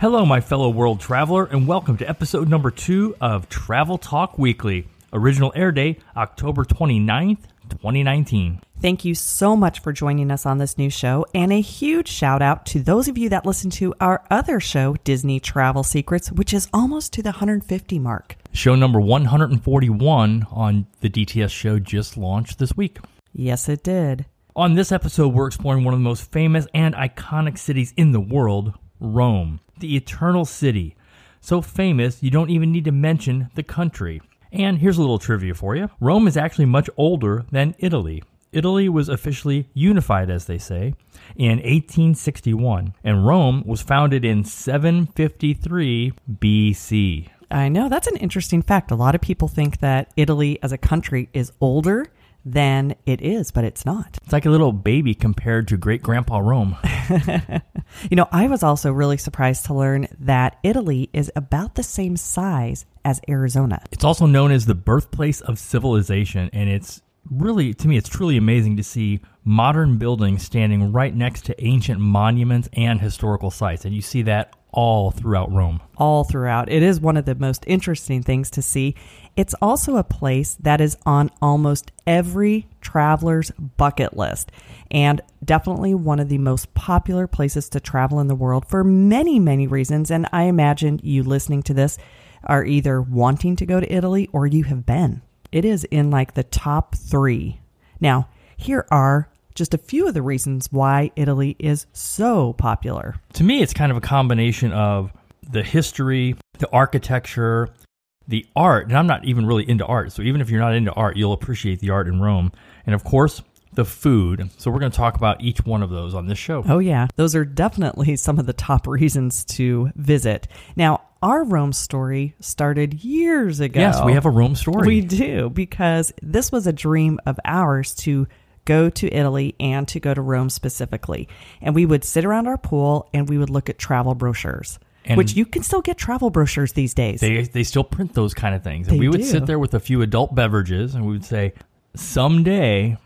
Hello, my fellow world traveler, and welcome to episode number two of Travel Talk Weekly. Original air date October 29th, 2019. Thank you so much for joining us on this new show, and a huge shout out to those of you that listen to our other show, Disney Travel Secrets, which is almost to the 150 mark. Show number 141 on the DTS show just launched this week. Yes, it did. On this episode, we're exploring one of the most famous and iconic cities in the world, Rome, the Eternal City. So famous, you don't even need to mention the country. And here's a little trivia for you Rome is actually much older than Italy. Italy was officially unified, as they say, in 1861, and Rome was founded in 753 BC. I know that's an interesting fact. A lot of people think that Italy as a country is older than it is, but it's not. It's like a little baby compared to great grandpa Rome. You know, I was also really surprised to learn that Italy is about the same size as Arizona. It's also known as the birthplace of civilization, and it's really, to me, it's truly amazing to see modern buildings standing right next to ancient monuments and historical sites. And you see that all throughout Rome. all throughout. It is one of the most interesting things to see. It's also a place that is on almost every traveler's bucket list and definitely one of the most popular places to travel in the world for many, many reasons. And I imagine you listening to this are either wanting to go to Italy or you have been. It is in like the top three. Now, here are just a few of the reasons why Italy is so popular. To me, it's kind of a combination of the history, the architecture, the art. And I'm not even really into art. So even if you're not into art, you'll appreciate the art in Rome. And of course, the food. So we're going to talk about each one of those on this show. Oh, yeah. Those are definitely some of the top reasons to visit. Now, our Rome story started years ago. Yes, we have a Rome story. We do, because this was a dream of ours to go to Italy and to go to Rome specifically. And we would sit around our pool and we would look at travel brochures, And- which you can still get travel brochures these days. They, they still print those kind of things. And They we would do. sit there with a few adult beverages and we would say, someday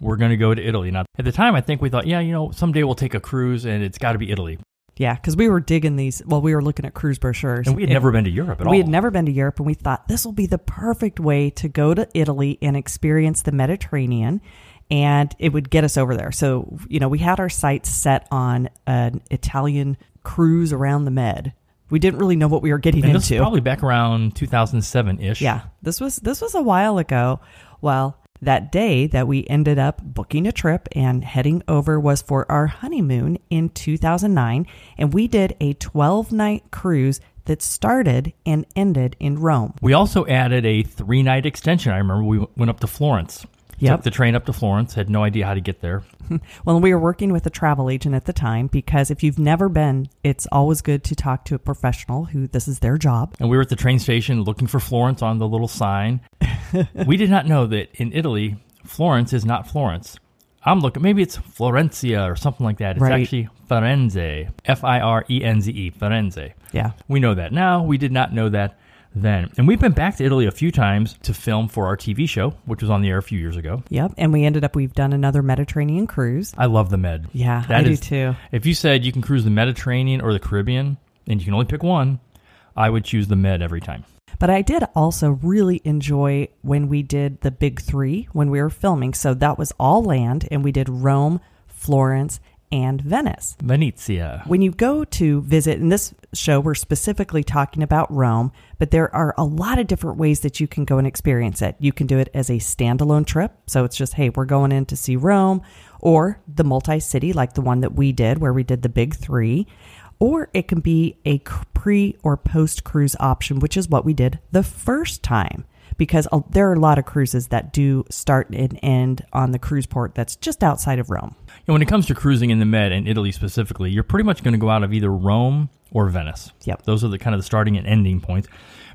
we're going to go to Italy. Now, at the time, I think we thought, yeah, you know, someday we'll take a cruise and it's got to be Italy. yeah, because we were digging these. Well, we were looking at cruise brochures. And we had And- never been to Europe at all. We had never been to Europe, and we thought this will be the perfect way to go to Italy and experience the Mediterranean, and it would get us over there. So, you know, we had our sights set on an Italian cruise around the Med. We didn't really know what we were getting And this was into. probably back around 2007 ish. yeah, this was this was a while ago. Well, that day that we ended up booking a trip and heading over was for our honeymoon in 2009, and we did a 12 night cruise that started and ended in Rome. We also added a three night extension. I remember we went up to Florence. Yep. Took the train up to Florence, had no idea how to get there. Well, we were working with a travel agent at the time because if you've never been, it's always good to talk to a professional who this is their job. And we were at the train station looking for Florence on the little sign. we did not know that in Italy, Florence is not Florence. I'm looking, maybe it's Florencia or something like that. It's Right. actually Firenze. F I R E N Z E, Firenze. Yeah. We know that now. We did not know that then. And we've been back to Italy a few times to film for our TV show, which was on the air a few years ago. Yep. And we ended up, we've done another Mediterranean cruise. I love the Med. Yeah, That I do too. If you said you can cruise the Mediterranean or the Caribbean, and you can only pick one, I would choose the Med every time. But I did also really enjoy when we did the big three when we were filming. So that was all land, and we did Rome, Florence, and Venice. Venezia. When you go to visit, in this show, we're specifically talking about Rome, but there are a lot of different ways that you can go and experience it. You can do it as a standalone trip. So it's just, hey, we're going in to see Rome, or the multi city, like the one that we did, where we did the big three. Or it can be a pre or post cruise option, which is what we did the first time. Because there are a lot of cruises that do start and end on the cruise port that's just outside of Rome. And when it comes to cruising in the Med and Italy specifically, you're pretty much going to go out of either Rome or Venice. Yep. Those are the kind of the starting and ending points.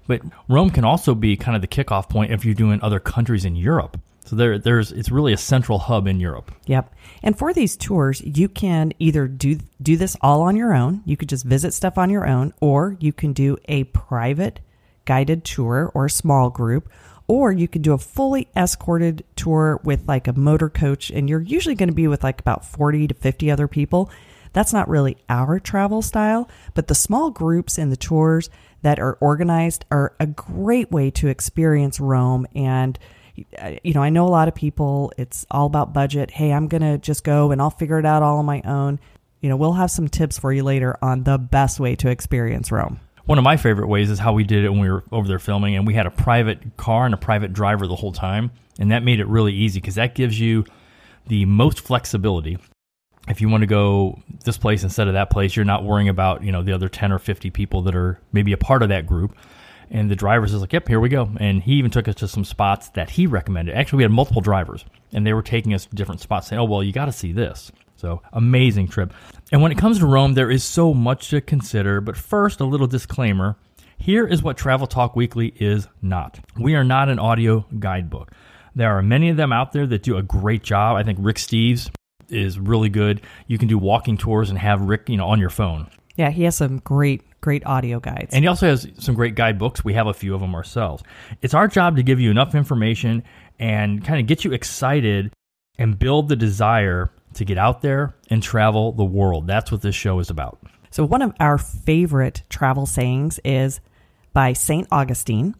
But Rome can also be kind of the kickoff point if you're doing other countries in Europe. So there, there's it's really a central hub in Europe. Yep. And for these tours, you can either do do this all on your own. You could just visit stuff on your own, or you can do a private guided tour or a small group, or you can do a fully escorted tour with like a motor coach, and you're usually going to be with like about 40 to 50 other people. That's not really our travel style, but the small groups and the tours that are organized are a great way to experience Rome and uh, you know, I know a lot of people, it's all about budget. Hey, I'm going to just go and I'll figure it out all on my own. You know, we'll have some tips for you later on the best way to experience Rome. One of my favorite ways is how we did it when we were over there filming, and we had a private car and a private driver the whole time. And that made it really easy because that gives you the most flexibility. If you want to go this place instead of that place, you're not worrying about, you know, the other 10 or 50 people that are maybe a part of that group. And the drivers is like, yep, here we go. And he even took us to some spots that he recommended. Actually, we had multiple drivers, and they were taking us to different spots, saying, oh, well, you got to see this. So, amazing trip. And when it comes to Rome, there is so much to consider. But first, a little disclaimer here is what Travel Talk Weekly is not. We are not an audio guidebook. There are many of them out there that do a great job. I think Rick Steves is really good. You can do walking tours and have Rick, you know, on your phone. Yeah, he has some great great audio guides. And he also has some great guidebooks. We have a few of them ourselves. It's our job to give you enough information and kind of get you excited and build the desire to get out there and travel the world. That's what this show is about. So, one of our favorite travel sayings is by St. Augustine,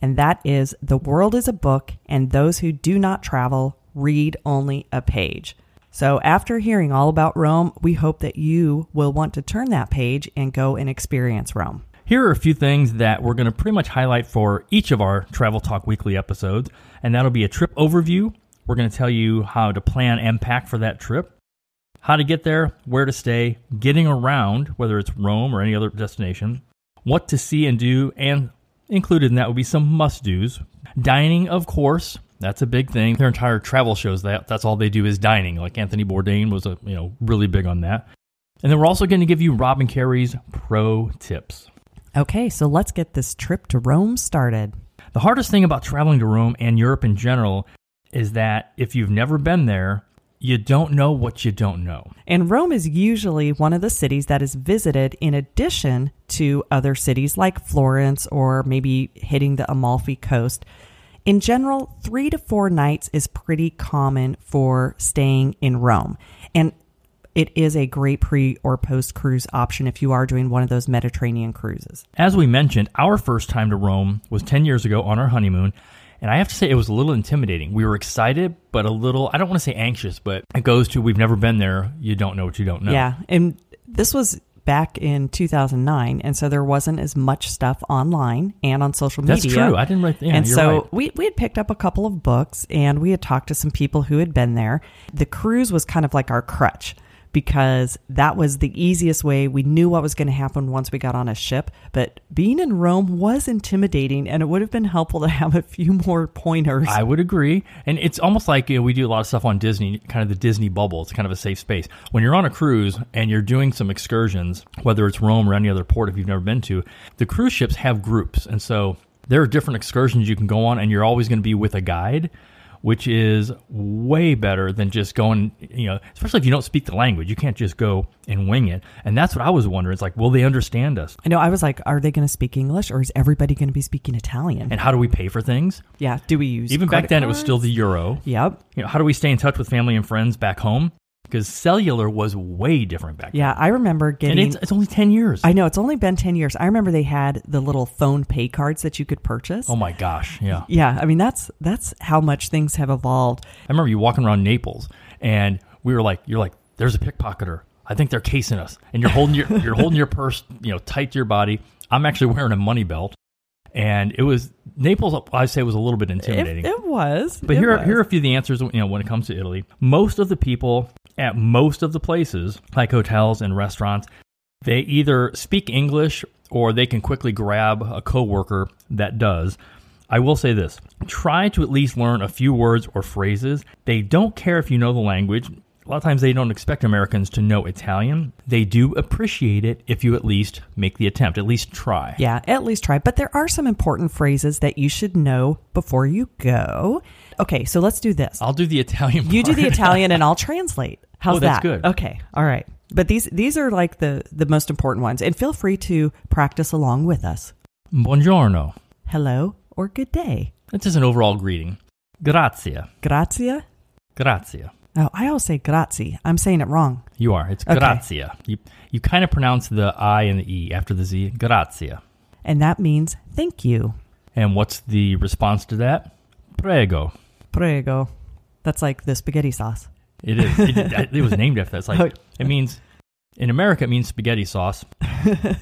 and that is The world is a book, and those who do not travel read only a page. So, after hearing all about Rome, we hope that you will want to turn that page and go and experience Rome. Here are a few things that we're going to pretty much highlight for each of our Travel Talk Weekly episodes, and that'll be a trip overview. We're going to tell you how to plan and pack for that trip, how to get there, where to stay, getting around, whether it's Rome or any other destination, what to see and do, and included in that would be some must dos. Dining, of course, that's a big thing. Their entire travel shows that that's all they do is dining. Like Anthony Bourdain was a you know really big on that. And then we're also going to give you Rob and Carrie's pro tips. Okay, so let's get this trip to Rome started. The hardest thing about traveling to Rome and Europe in general is that if you've never been there, you don't know what you don't know. And Rome is usually one of the cities that is visited in addition to other cities like Florence or maybe hitting the Amalfi Coast. In general, three to four nights is pretty common for staying in Rome. And it is a great pre or post cruise option if you are doing one of those Mediterranean cruises. As we mentioned, our first time to Rome was 10 years ago on our honeymoon. And I have to say, it was a little intimidating. We were excited, but a little, I don't want to say anxious, but it goes to we've never been there. You don't know what you don't know. Yeah. And this was back in 2009 and so there wasn't as much stuff online and on social media That's true. I didn't write. Yeah, and so right. we, we had picked up a couple of books and we had talked to some people who had been there the cruise was kind of like our crutch because that was the easiest way. We knew what was going to happen once we got on a ship, but being in Rome was intimidating and it would have been helpful to have a few more pointers. I would agree. And it's almost like you know, we do a lot of stuff on Disney, kind of the Disney bubble. It's kind of a safe space. When you're on a cruise and you're doing some excursions, whether it's Rome or any other port if you've never been to, the cruise ships have groups. And so there are different excursions you can go on, and you're always going to be with a guide which is way better than just going, you know, especially if you don't speak the language. You can't just go and wing it. And that's what I was wondering. It's like, will they understand us? I know. I was like, are they going to speak English or is everybody going to be speaking Italian? And how do we pay for things? yeah. Do we use Even back then, it was still the euro. Yep. You know, how do we stay in touch with family and friends back home? Because cellular was way different back then. Yeah. I remember then. And getting. it's, it's only 10 years. I know it's only been 10 years. I remember they had the little phone pay cards that you could purchase. oh my gosh. Yeah. Yeah, I mean that's that's how much things have evolved. I remember you walking around Naples and we were like, you're like, there's a pickpocketer. I think they're casing us. And you're holding your you're holding your purse, you know, tight to your body. I'm actually wearing a money belt. And it was Naples I say was a little bit It, intimidating. it was. But It here, was. here are a few of the answers. You know, when it comes to Italy, most of the people at most of the places, like hotels and restaurants, they either speak English or they can quickly grab a coworker that does. I will say this: try to at least learn a few words or phrases. They don't care if you know the language. A lot of times they don't expect Americans to know Italian. They do appreciate it if you at least make the attempt, at least try. Yeah, at least try. But there are some important phrases that you should know before you go. Okay, so let's do this. I'll do the Italian. You do the. Italian and I'll translate. How's Oh, that's that? good. Okay. All right. But these these are like the the most important ones. And feel free to practice along with us. Buongiorno. Hello or good day. That's just an overall greeting. Grazie. Grazia. Grazie. Oh, I always say grazie. I'm saying it wrong. You are. It's Okay. grazie. You you kind of pronounce the I and the E after the Z. Grazie. And that means thank you. And what's the response to that? Prego. Prego. That's like the spaghetti sauce. It is. It, it was named after that. It's like it means in America it means spaghetti sauce,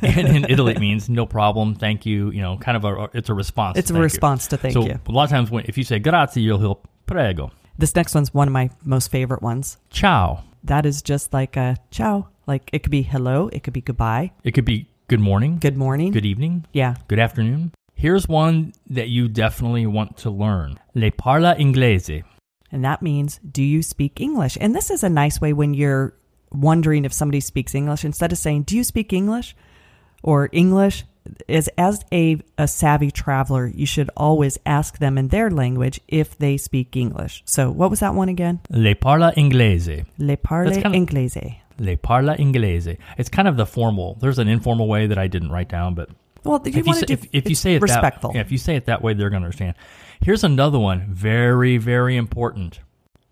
and in Italy it means no problem, thank you. You know, kind of a it's a response. It's to a thank you. response to thank so you. a lot of times when if you say grazie, you'll hear prego. This next one's one of my most favorite ones. Ciao. That is just like a ciao. Like it could be hello, it could be goodbye, It could be good morning, good morning. good evening, Yeah. good afternoon. Here's one that you definitely want to learn. Le parla inglese. And that means, do you speak English? And this is a nice way when you're wondering if somebody speaks English, instead of saying, do you speak English or English, is as a, a savvy traveler, you should always ask them in their language if they speak English. So, what was that one again? Le parla inglese. Le parle That's kinda- inglese. Le parla inglese. It's kind of the formal. There's an informal way that I didn't write down, but Well, you if you, want say, do if, if you say it respectful. that yeah, if you say it that way, they're going to understand. Here's another one, very very important.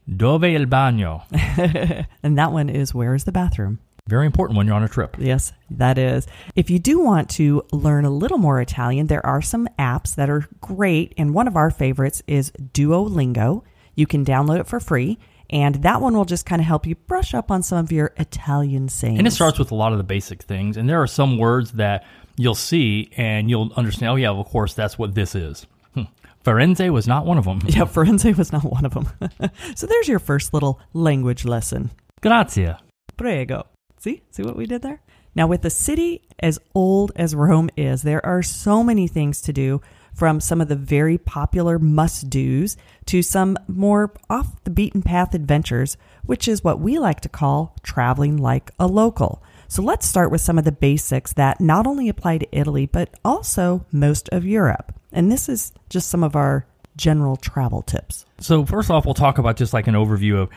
Dove il bagno? and that one is where is the bathroom? Very important when you're on a trip. Yes, that is. If you do want to learn a little more Italian, there are some apps that are great, and one of our favorites is Duolingo. You can download it for free, and that one will just kind of help you brush up on some of your Italian sayings. And it starts with a lot of the basic things, and there are some words that you'll see and you'll understand. Oh yeah, of course that's what this is. Hmm. Firenze was not one of them. Yeah, Firenze was not one of them. so there's your first little language lesson. Grazie. Prego. See? See what we did there? Now, with a city as old as Rome is, there are so many things to do from some of the very popular must do's to some more off the beaten path adventures, which is what we like to call traveling like a local. So let's start with some of the basics that not only apply to Italy, but also most of Europe. And this is just some of our general travel tips. So first off, we'll talk about just like an overview of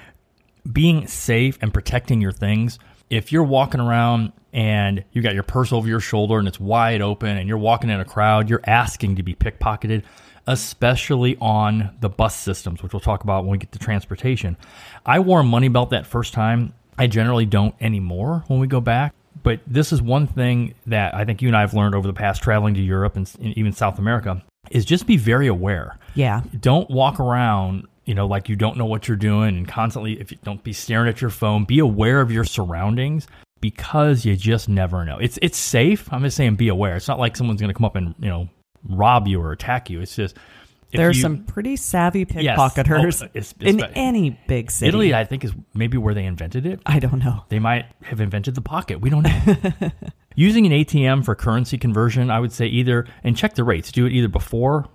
being safe and protecting your things. If you're walking around and you got your purse over your shoulder and it's wide open and you're walking in a crowd, you're asking to be pickpocketed, especially on the bus systems, which we'll talk about when we get to transportation. I wore a money belt that first time. I generally don't anymore when we go back. But this is one thing that I think you and I have learned over the past traveling to Europe and, and even South America is just be very aware Yeah. don't walk around you know like you don't know what you're doing and constantly if you don't be staring at your phone be aware of your surroundings because you just never know it's it's safe i'm just saying be aware it's not like someone's going to come up and you know rob you or attack you it's just if There are you- some pretty savvy Yes. pickpocketers Oh, it's- in it's- any big city. italy i think is maybe where they invented it I don't know. they might have invented the pocket. We don't know. Using an ATM for currency conversion, I would say either, and check the rates. Do it either before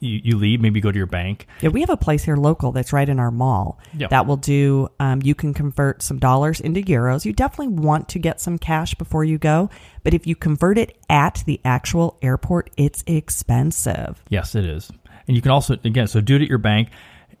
you, you leave, maybe go to your bank. Yeah, we have a place here local that's right in our mall Yeah. that will do. Um, you can convert some dollars into euros. You definitely want to get some cash before you go, but if you convert it at the actual airport, it's expensive. Yes, it is. And you can also, again, so do it at your bank.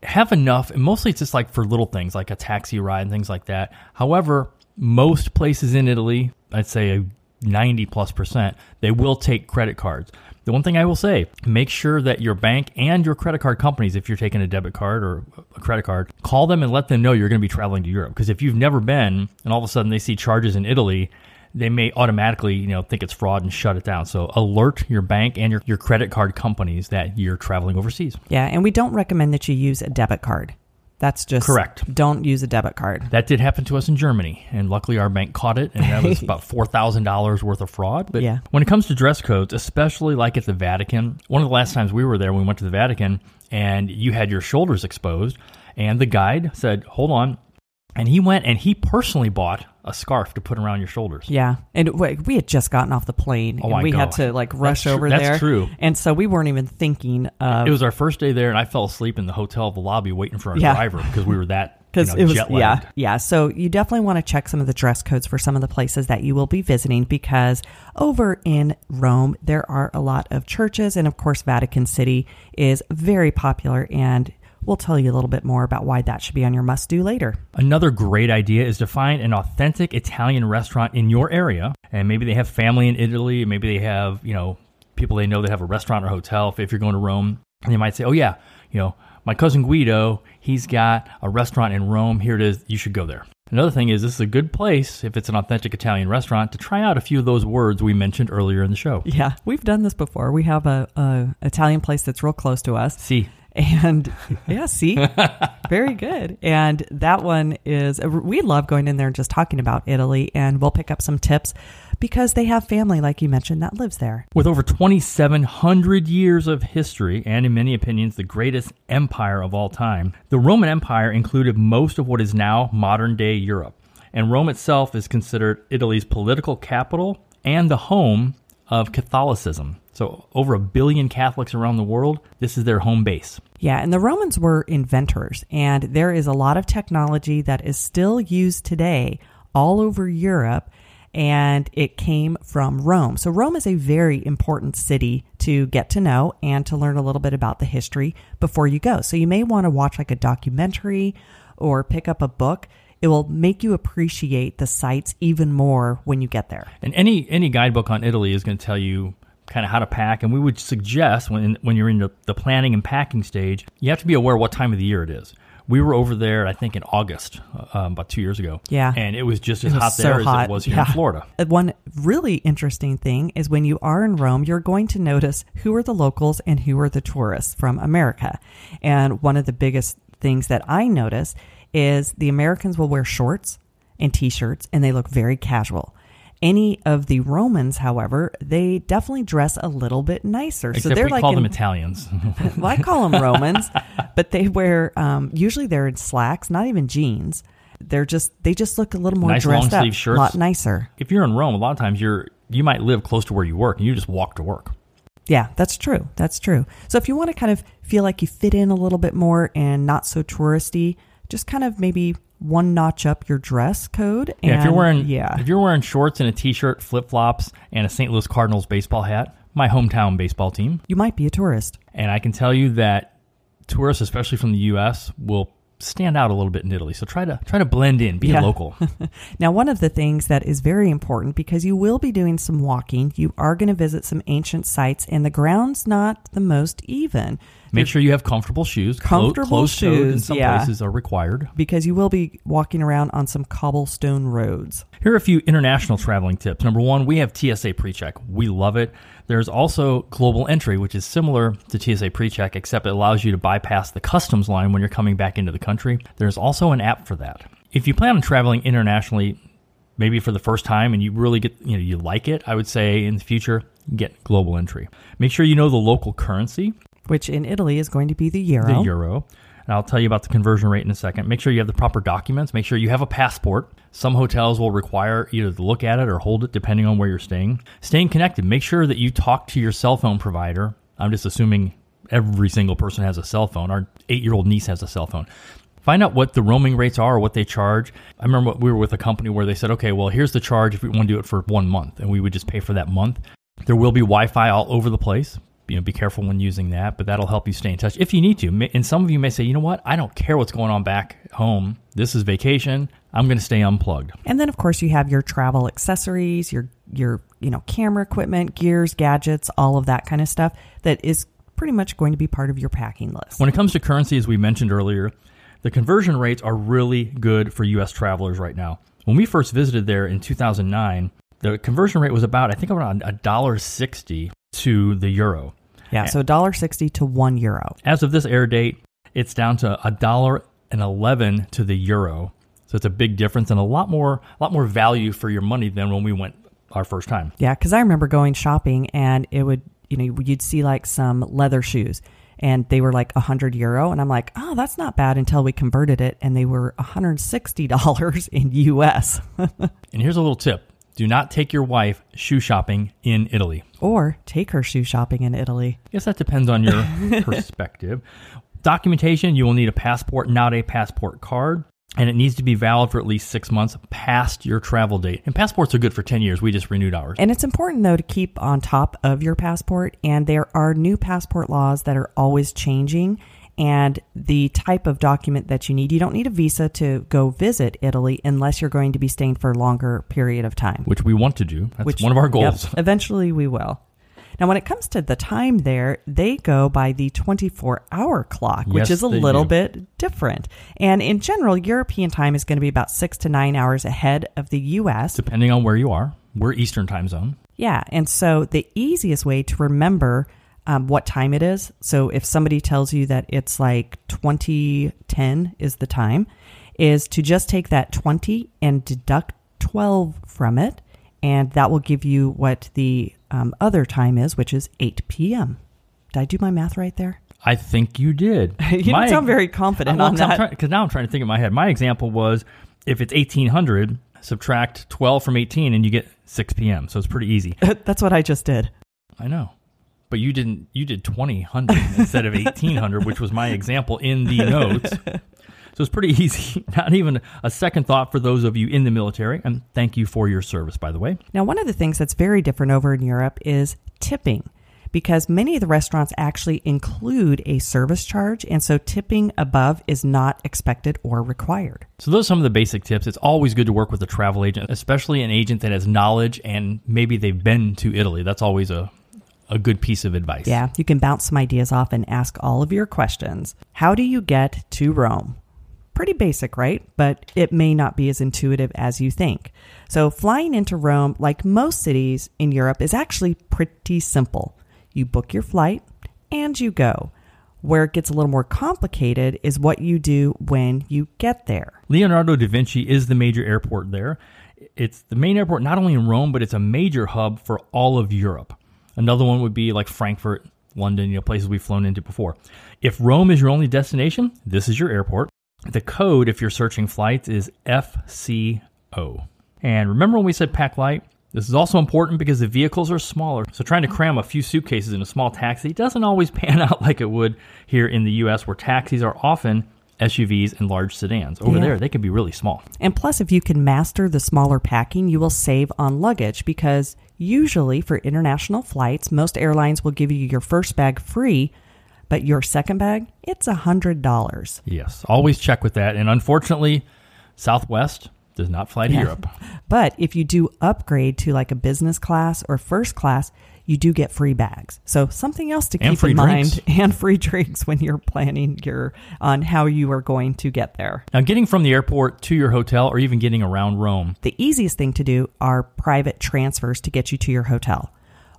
Have enough, and mostly it's just like for little things like a taxi ride and things like that. However, most places in Italy, I'd say 90 plus percent, they will take credit cards. The one thing I will say, make sure that your bank and your credit card companies, if you're taking a debit card or a credit card, call them and let them know you're going to be traveling to Europe. Because if you've never been and all of a sudden they see charges in Italy, they may automatically, you know, think it's fraud and shut it down. So alert your bank and your, your credit card companies that you're traveling overseas. Yeah, and we don't recommend that you use a debit card. That's just Correct. Don't use a debit card. That did happen to us in Germany, and luckily our bank caught it, and that was about four thousand dollars worth of fraud. But Yeah. when it comes to dress codes, especially like at the Vatican, one of the last times we were there, we went to the Vatican, and you had your shoulders exposed, and the guide said, "Hold on," and he went and he personally bought a scarf to put around your shoulders. Yeah, and we we had just gotten off the plane, Oh and we had to like rush That's tr- over that's there. true. and so we weren't even thinking of It was our first day there, and I fell asleep in the hotel the lobby waiting for our Yeah. driver because we were that because it was yeah yeah. So you definitely want to check some of the dress codes for some of the places that you will be visiting because over in Rome there are a lot of churches and of course Vatican City is very popular and We'll tell you a little bit more about why that should be on your must do later. Another great idea is to find an authentic Italian restaurant in your area. And maybe they have family in Italy, maybe they have, you know, people they know that have a restaurant or hotel if, you're going to Rome. And they might say, oh, yeah, you know, my cousin Guido, he's got a restaurant in Rome. Here it is. You should go there. Another thing is, this is a good place, if it's an authentic Italian restaurant, to try out a few of those words we mentioned earlier in the show. Yeah, we've done this before. We have a, a Italian place that's real close to us. See, and yeah, see, very good. And that one is, uh, we love going in there and just talking about Italy, and we'll pick up some tips because they have family, like you mentioned, that lives there. With over 2,700 years of history, and in many opinions, the greatest empire of all time, the Roman Empire included most of what is now modern day Europe. And Rome itself is considered Italy's political capital and the home of Catholicism. So, over a billion Catholics around the world, this is their home base. Yeah, and the Romans were inventors, and there is a lot of technology that is still used today all over Europe, and it came from Rome. So, Rome is a very important city to get to know and to learn a little bit about the history before you go. So, you may want to watch like a documentary or pick up a book it will make you appreciate the sites even more when you get there. And any any guidebook on Italy is going to tell you kind of how to pack. And we would suggest when when you're in the, the planning and packing stage, you have to be aware what time of the year it is. We were over there, I think, in August, uh, um, about two years ago. Yeah. And it was just as was hot so there hot. as it was here yeah. in Florida. Uh, one really interesting thing is when you are in Rome, you're going to notice who are the locals and who are the tourists from America. And one of the biggest things that I notice is the Americans will wear shorts and t shirts and they look very casual. Any of the Romans, however, they definitely dress a little bit nicer. Except so they're we like call in, them Italians. well, I call them Romans, but they wear um, usually they're in slacks, not even jeans. They're just they just look a little more nice dressed long sleeve shirts. a lot nicer. If you're in Rome, a lot of times you're you might live close to where you work and you just walk to work. Yeah, that's true. That's true. So if you want to kind of feel like you fit in a little bit more and not so touristy, just kind of maybe one notch up your dress code. And, yeah, if you're wearing yeah, if you're wearing shorts and a t-shirt, flip flops, and a St. Louis Cardinals baseball hat, my hometown baseball team, you might be a tourist. And I can tell you that tourists, especially from the U.S., will stand out a little bit in Italy. So try to try to blend in, be yeah. local. now, one of the things that is very important because you will be doing some walking, you are going to visit some ancient sites, and the ground's not the most even. Make sure you have comfortable shoes. Comfortable shoes. In some yeah. places are required. Because you will be walking around on some cobblestone roads. Here are a few international traveling tips. Number one, we have TSA PreCheck. We love it. There's also Global Entry, which is similar to TSA PreCheck, except it allows you to bypass the customs line when you're coming back into the country. There's also an app for that. If you plan on traveling internationally, maybe for the first time and you really get you know you like it i would say in the future get global entry make sure you know the local currency which in Italy is going to be the euro. The euro. And I'll tell you about the conversion rate in a second. Make sure you have the proper documents. Make sure you have a passport. Some hotels will require either to look at it or hold it depending on where you're staying. Staying connected. Make sure that you talk to your cell phone provider. I'm just assuming every single person has a cell phone. Our eight year old niece has a cell phone. Find out what the roaming rates are or what they charge. I remember we were with a company where they said, okay, well, here's the charge if we want to do it for one month. And we would just pay for that month. There will be Wi Fi all over the place you know, be careful when using that, but that'll help you stay in touch if you need to. And some of you may say, you know what, I don't care what's going on back home. This is vacation. I'm going to stay unplugged. And then, of course, you have your travel accessories, your your you know camera equipment, gears, gadgets, all of that kind of stuff that is pretty much going to be part of your packing list. When it comes to currency, as we mentioned earlier, the conversion rates are really good for U.S. travelers right now. When we first visited there in 2009, the conversion rate was about I think around a dollar sixty to the euro. Yeah, so $1.60 to 1 euro. As of this air date, it's down to a dollar and 11 to the euro. So it's a big difference and a lot more a lot more value for your money than when we went our first time. Yeah, cuz I remember going shopping and it would, you know, you'd see like some leather shoes and they were like 100 euro and i'm like oh that's not bad until we converted it and they were $160 in us and here's a little tip do not take your wife shoe shopping in Italy. Or take her shoe shopping in Italy. I guess that depends on your perspective. Documentation you will need a passport, not a passport card. and it needs to be valid for at least six months past your travel date. And passports are good for 10 years. We just renewed ours. And it's important, though, to keep on top of your passport. And there are new passport laws that are always changing. And the type of document that you need, you don't need a visa to go visit Italy unless you're going to be staying for a longer period of time. Which we want to do. That's Which- one of our goals. Yep, eventually we will. Now, when it comes to the time there, they go by the 24 hour clock, which is a little do. bit different. And in general, European time is going to be about six to nine hours ahead of the US. Depending on where you are, we're Eastern time zone. Yeah. And so the easiest way to remember um, what time it is, so if somebody tells you that it's like 2010 is the time, is to just take that 20 and deduct 12 from it. And that will give you what the um, other time is, which is 8 p.m. Did I do my math right there? I think you did. You don't sound very confident on that. Because now I'm trying to think in my head. My example was if it's 1800, subtract 12 from 18 and you get 6 p.m. So it's pretty easy. That's what I just did. I know. But you didn't. You did 2000 instead of 1800, which was my example in the notes. So it's pretty easy. Not even a second thought for those of you in the military. And thank you for your service, by the way. Now, one of the things that's very different over in Europe is tipping because many of the restaurants actually include a service charge, and so tipping above is not expected or required. So those are some of the basic tips. It's always good to work with a travel agent, especially an agent that has knowledge and maybe they've been to Italy. That's always a a good piece of advice. Yeah, you can bounce some ideas off and ask all of your questions. How do you get to Rome? Pretty basic, right? But it may not be as intuitive as you think. So, flying into Rome, like most cities in Europe, is actually pretty simple. You book your flight and you go. Where it gets a little more complicated is what you do when you get there. Leonardo da Vinci is the major airport there. It's the main airport not only in Rome, but it's a major hub for all of Europe. Another one would be like Frankfurt, London, you know, places we've flown into before. If Rome is your only destination, this is your airport. The code, if you're searching flights, is FCO. And remember when we said pack light? This is also important because the vehicles are smaller. So trying to cram a few suitcases in a small taxi doesn't always pan out like it would here in the US, where taxis are often SUVs and large sedans. Over Yeah. there, they can be really small. And plus, if you can master the smaller packing, you will save on luggage because usually for international flights, most airlines will give you your first bag free, but your second bag, it's a $100. Yes, always check with that. And unfortunately, Southwest does not fly to Europe. But if you do upgrade to like a business class or first class, you do get free bags. So something else to And keep in mind and free drinks when you're planning your on how you are going to get there. Now, getting from the airport to your hotel or even getting around Rome, The easiest thing to do are private transfers to get you to your hotel.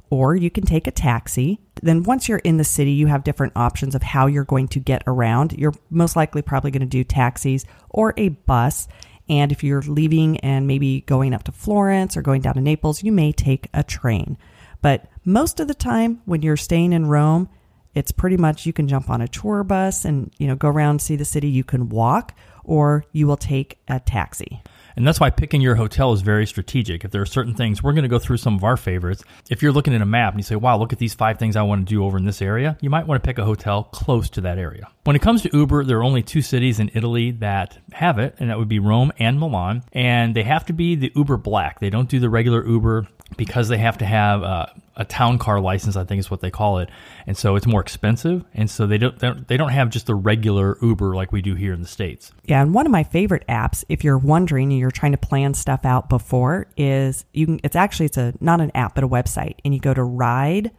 Or you can take a taxi. Then, once you're in the city, you have different options of how you're going to get around. You're most likely probably going to do taxis or a bus. And if you're leaving and maybe going up to Florence or going down to Naples, you may take a train. But most of the time, when you're staying in Rome, it's pretty much you can jump on a tour bus and you know go around see the city. You can walk, or you will take a taxi. And that's why picking your hotel is very strategic. If there are certain things, we're going to go through some of our favorites. If you're looking at a map and you say, wow, look at these five things I want to do over in this area, you might want to pick a hotel close to that area. When it comes to Uber, there are only two cities in Italy that have it, and that would be Rome and Milan. And they have to be the Uber Black. They don't do the regular Uber because they have to have uh, a town car license, I think is what they call it. And so it's more expensive. And so they don't, they don't- have just the regular Uber like we do here in the States. Yeah, and one of my favorite apps, if you're wondering and you're trying to plan stuff out before, is you can. It's actually it's a not an app but a website, and you go to ride.guru,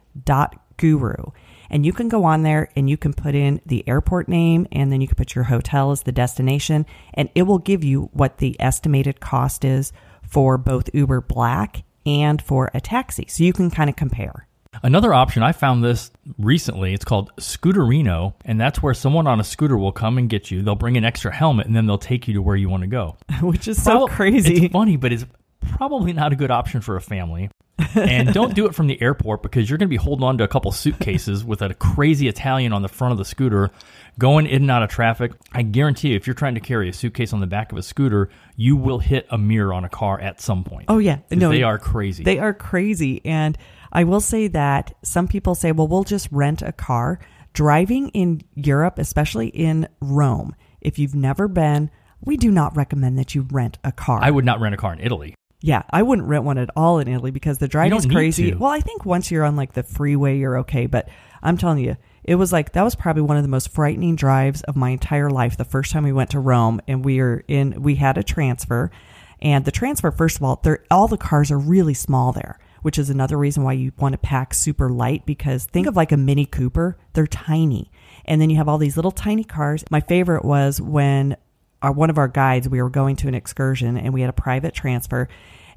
and you can go on there and you can put in the airport name, and then you can put your hotel as the destination, and it will give you what the estimated cost is for both Uber Black and for a taxi, so you can kind of compare. Another option, I found this recently. It's called Scooterino, and that's where someone on a scooter will come and get you. They'll bring an extra helmet, and then they'll take you to where you want to go. Which is so crazy. It's funny, but it's probably not a good option for a family. and don't do it from the airport because you're going to be holding on to a couple suitcases with a crazy Italian on the front of the scooter going in and out of traffic. I guarantee you, if you're trying to carry a suitcase on the back of a scooter, you will hit a mirror on a car at some point. Oh yeah. No, they are crazy. They are crazy, and I will say that some people say, "Well, we'll just rent a car." Driving in Europe, especially in Rome, if you've never been, we do not recommend that you rent a car. I would not rent a car in Italy. Yeah, I wouldn't rent one at all in Italy because the drive don't is crazy. Well, I think once you're on like the freeway, you're okay. But I'm telling you, it was like that was probably one of the most frightening drives of my entire life. The first time we went to Rome and we were in, we had a transfer, and the transfer, first of all, they're, all the cars are really small there, which is another reason why you want to pack super light because think of like a Mini Cooper, they're tiny. And then you have all these little tiny cars. My favorite was when our, one of our guides, we were going to an excursion and we had a private transfer.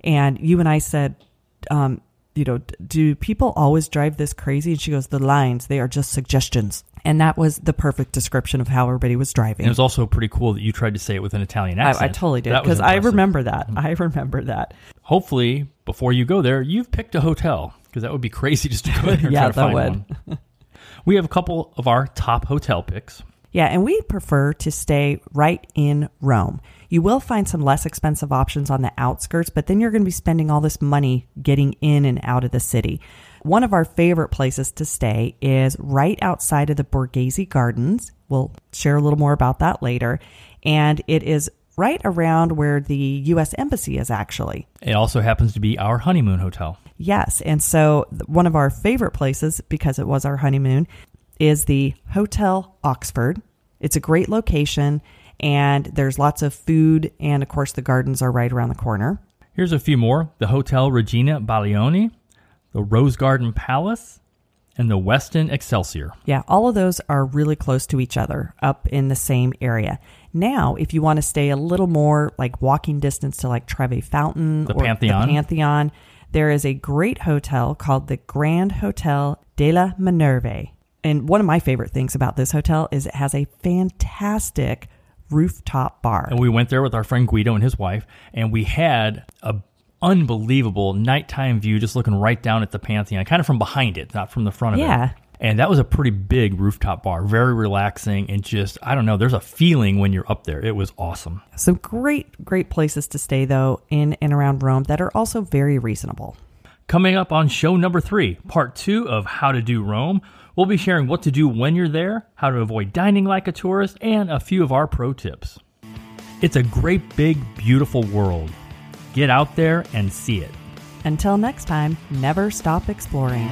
And you and I said, um, you know, do people always drive this crazy? And she goes, the lines, they are just suggestions. And that was the perfect description of how everybody was driving. And it was also pretty cool that you tried to say it with an Italian accent. I totally did because I remember that. I remember that. Hopefully, before you go there, you've picked a hotel because that would be crazy just to go there and Yeah, try to that find would. we have a couple of our top hotel picks. Yeah, and we prefer to stay right in Rome. You will find some less expensive options on the outskirts, but then you're going to be spending all this money getting in and out of the city. One of our favorite places to stay is right outside of the Borghese Gardens. We'll share a little more about that later. And it is right around where the U.S. Embassy is actually. It also happens to be our honeymoon hotel. Yes. And so one of our favorite places, because it was our honeymoon, is the Hotel Oxford. It's a great location and there's lots of food. And of course, the gardens are right around the corner. Here's a few more the Hotel Regina Baglioni, the Rose Garden Palace, and the Westin Excelsior. Yeah, all of those are really close to each other up in the same area. Now, if you want to stay a little more like walking distance to like Trevi Fountain The or Pantheon. the Pantheon, there is a great hotel called the Grand Hotel de la Minerve. And one of my favorite things about this hotel is it has a fantastic rooftop bar. And we went there with our friend Guido and his wife, and we had a unbelievable nighttime view just looking right down at the Pantheon, kind of from behind it, not from the front of it. Yeah. And that was a pretty big rooftop bar, very relaxing and just I don't know, there's a feeling when you're up there. It was awesome. Some great, great places to stay though in and around Rome that are also very reasonable. Coming up on show number three, part two of How to Do Rome, we'll be sharing what to do when you're there, how to avoid dining like a tourist, and a few of our pro tips. It's a great, big, beautiful world. Get out there and see it. Until next time, never stop exploring.